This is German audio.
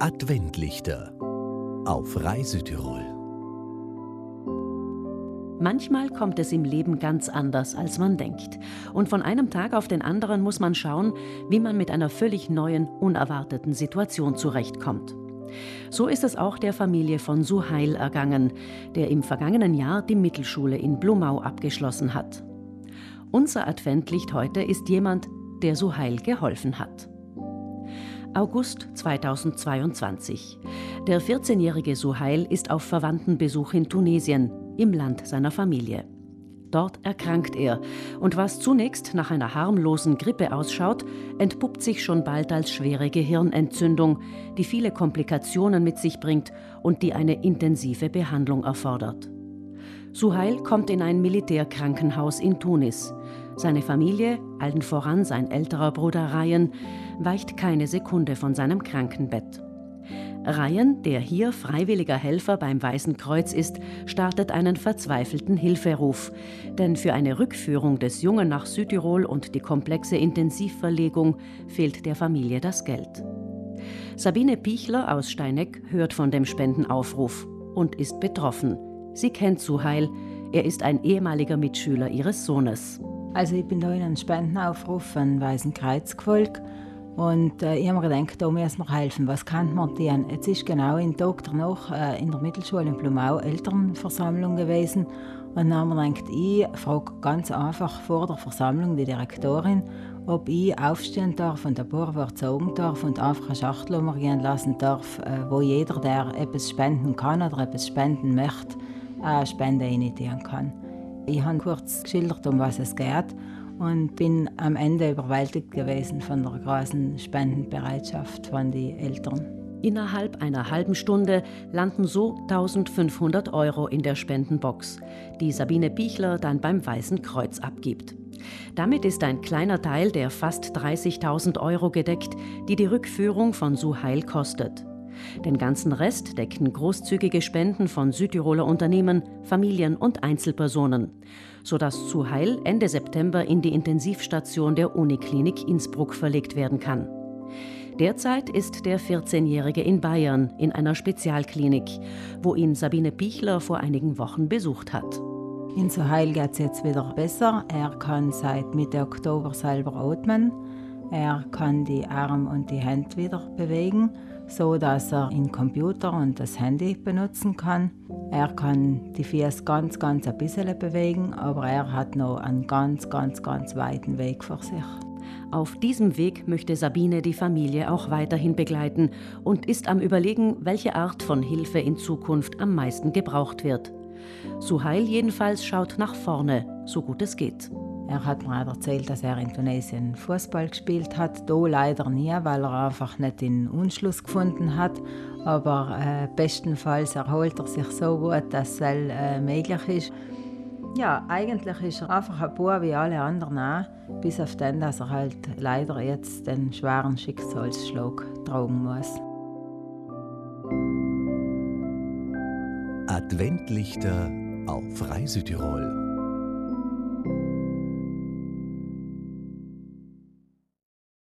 Adventlichter auf Reisetirol. Manchmal kommt es im Leben ganz anders, als man denkt. Und von einem Tag auf den anderen muss man schauen, wie man mit einer völlig neuen, unerwarteten Situation zurechtkommt. So ist es auch der Familie von Suhail ergangen, der im vergangenen Jahr die Mittelschule in Blumau abgeschlossen hat. Unser Adventlicht heute ist jemand, der Suhail geholfen hat. August 2022. Der 14-jährige Suhail ist auf Verwandtenbesuch in Tunesien, im Land seiner Familie. Dort erkrankt er und was zunächst nach einer harmlosen Grippe ausschaut, entpuppt sich schon bald als schwere Gehirnentzündung, die viele Komplikationen mit sich bringt und die eine intensive Behandlung erfordert. Suhail kommt in ein Militärkrankenhaus in Tunis. Seine Familie, allen voran sein älterer Bruder Ryan, weicht keine Sekunde von seinem Krankenbett. Ryan, der hier freiwilliger Helfer beim Weißen Kreuz ist, startet einen verzweifelten Hilferuf. Denn für eine Rückführung des Jungen nach Südtirol und die komplexe Intensivverlegung fehlt der Familie das Geld. Sabine Pichler aus Steineck hört von dem Spendenaufruf und ist betroffen. Sie kennt Suhail. Er ist ein ehemaliger Mitschüler ihres Sohnes. Also ich bin da in einen Spendenaufruf von Weißen Kreuz gefolgt und äh, ich habe mir gedacht, da müssen wir helfen. Was kann man tun? Jetzt ist genau in Tag danach äh, in der Mittelschule in Blumau Elternversammlung gewesen. Und dann haben wir gedacht, ich frage ganz einfach vor der Versammlung die Direktorin, ob ich aufstehen darf und ein paar Worte sagen darf und einfach eine Schachtel umgehen lassen darf, äh, wo jeder, der etwas spenden kann oder etwas spenden möchte, eine Spende initiieren kann. Ich habe kurz geschildert, um was es geht und bin am Ende überwältigt gewesen von der großen Spendenbereitschaft von den Eltern. Innerhalb einer halben Stunde landen so 1500 Euro in der Spendenbox, die Sabine Bichler dann beim Weißen Kreuz abgibt. Damit ist ein kleiner Teil der fast 30.000 Euro gedeckt, die die Rückführung von Suhail kostet. Den ganzen Rest deckten großzügige Spenden von Südtiroler Unternehmen, Familien und Einzelpersonen, sodass Zuheil Ende September in die Intensivstation der Uniklinik Innsbruck verlegt werden kann. Derzeit ist der 14-Jährige in Bayern in einer Spezialklinik, wo ihn Sabine Pichler vor einigen Wochen besucht hat. In Suhail geht es jetzt wieder besser. Er kann seit Mitte Oktober selber atmen. Er kann die Arme und die Hände wieder bewegen so dass er den Computer und das Handy benutzen kann. Er kann die Füße ganz, ganz ein bisschen bewegen, aber er hat noch einen ganz, ganz, ganz weiten Weg vor sich. Auf diesem Weg möchte Sabine die Familie auch weiterhin begleiten und ist am Überlegen, welche Art von Hilfe in Zukunft am meisten gebraucht wird. Suhail jedenfalls schaut nach vorne, so gut es geht. Er hat mir erzählt, dass er in Tunesien Fußball gespielt hat. Da leider nie, weil er einfach nicht den Unschluss gefunden hat. Aber äh, bestenfalls erholt er sich so gut, dass es äh, möglich ist. Ja, eigentlich ist er einfach ein Bub wie alle anderen auch, bis auf den, dass er halt leider jetzt den schweren Schicksalsschlag tragen muss. Adventlichter auf Reisetirol.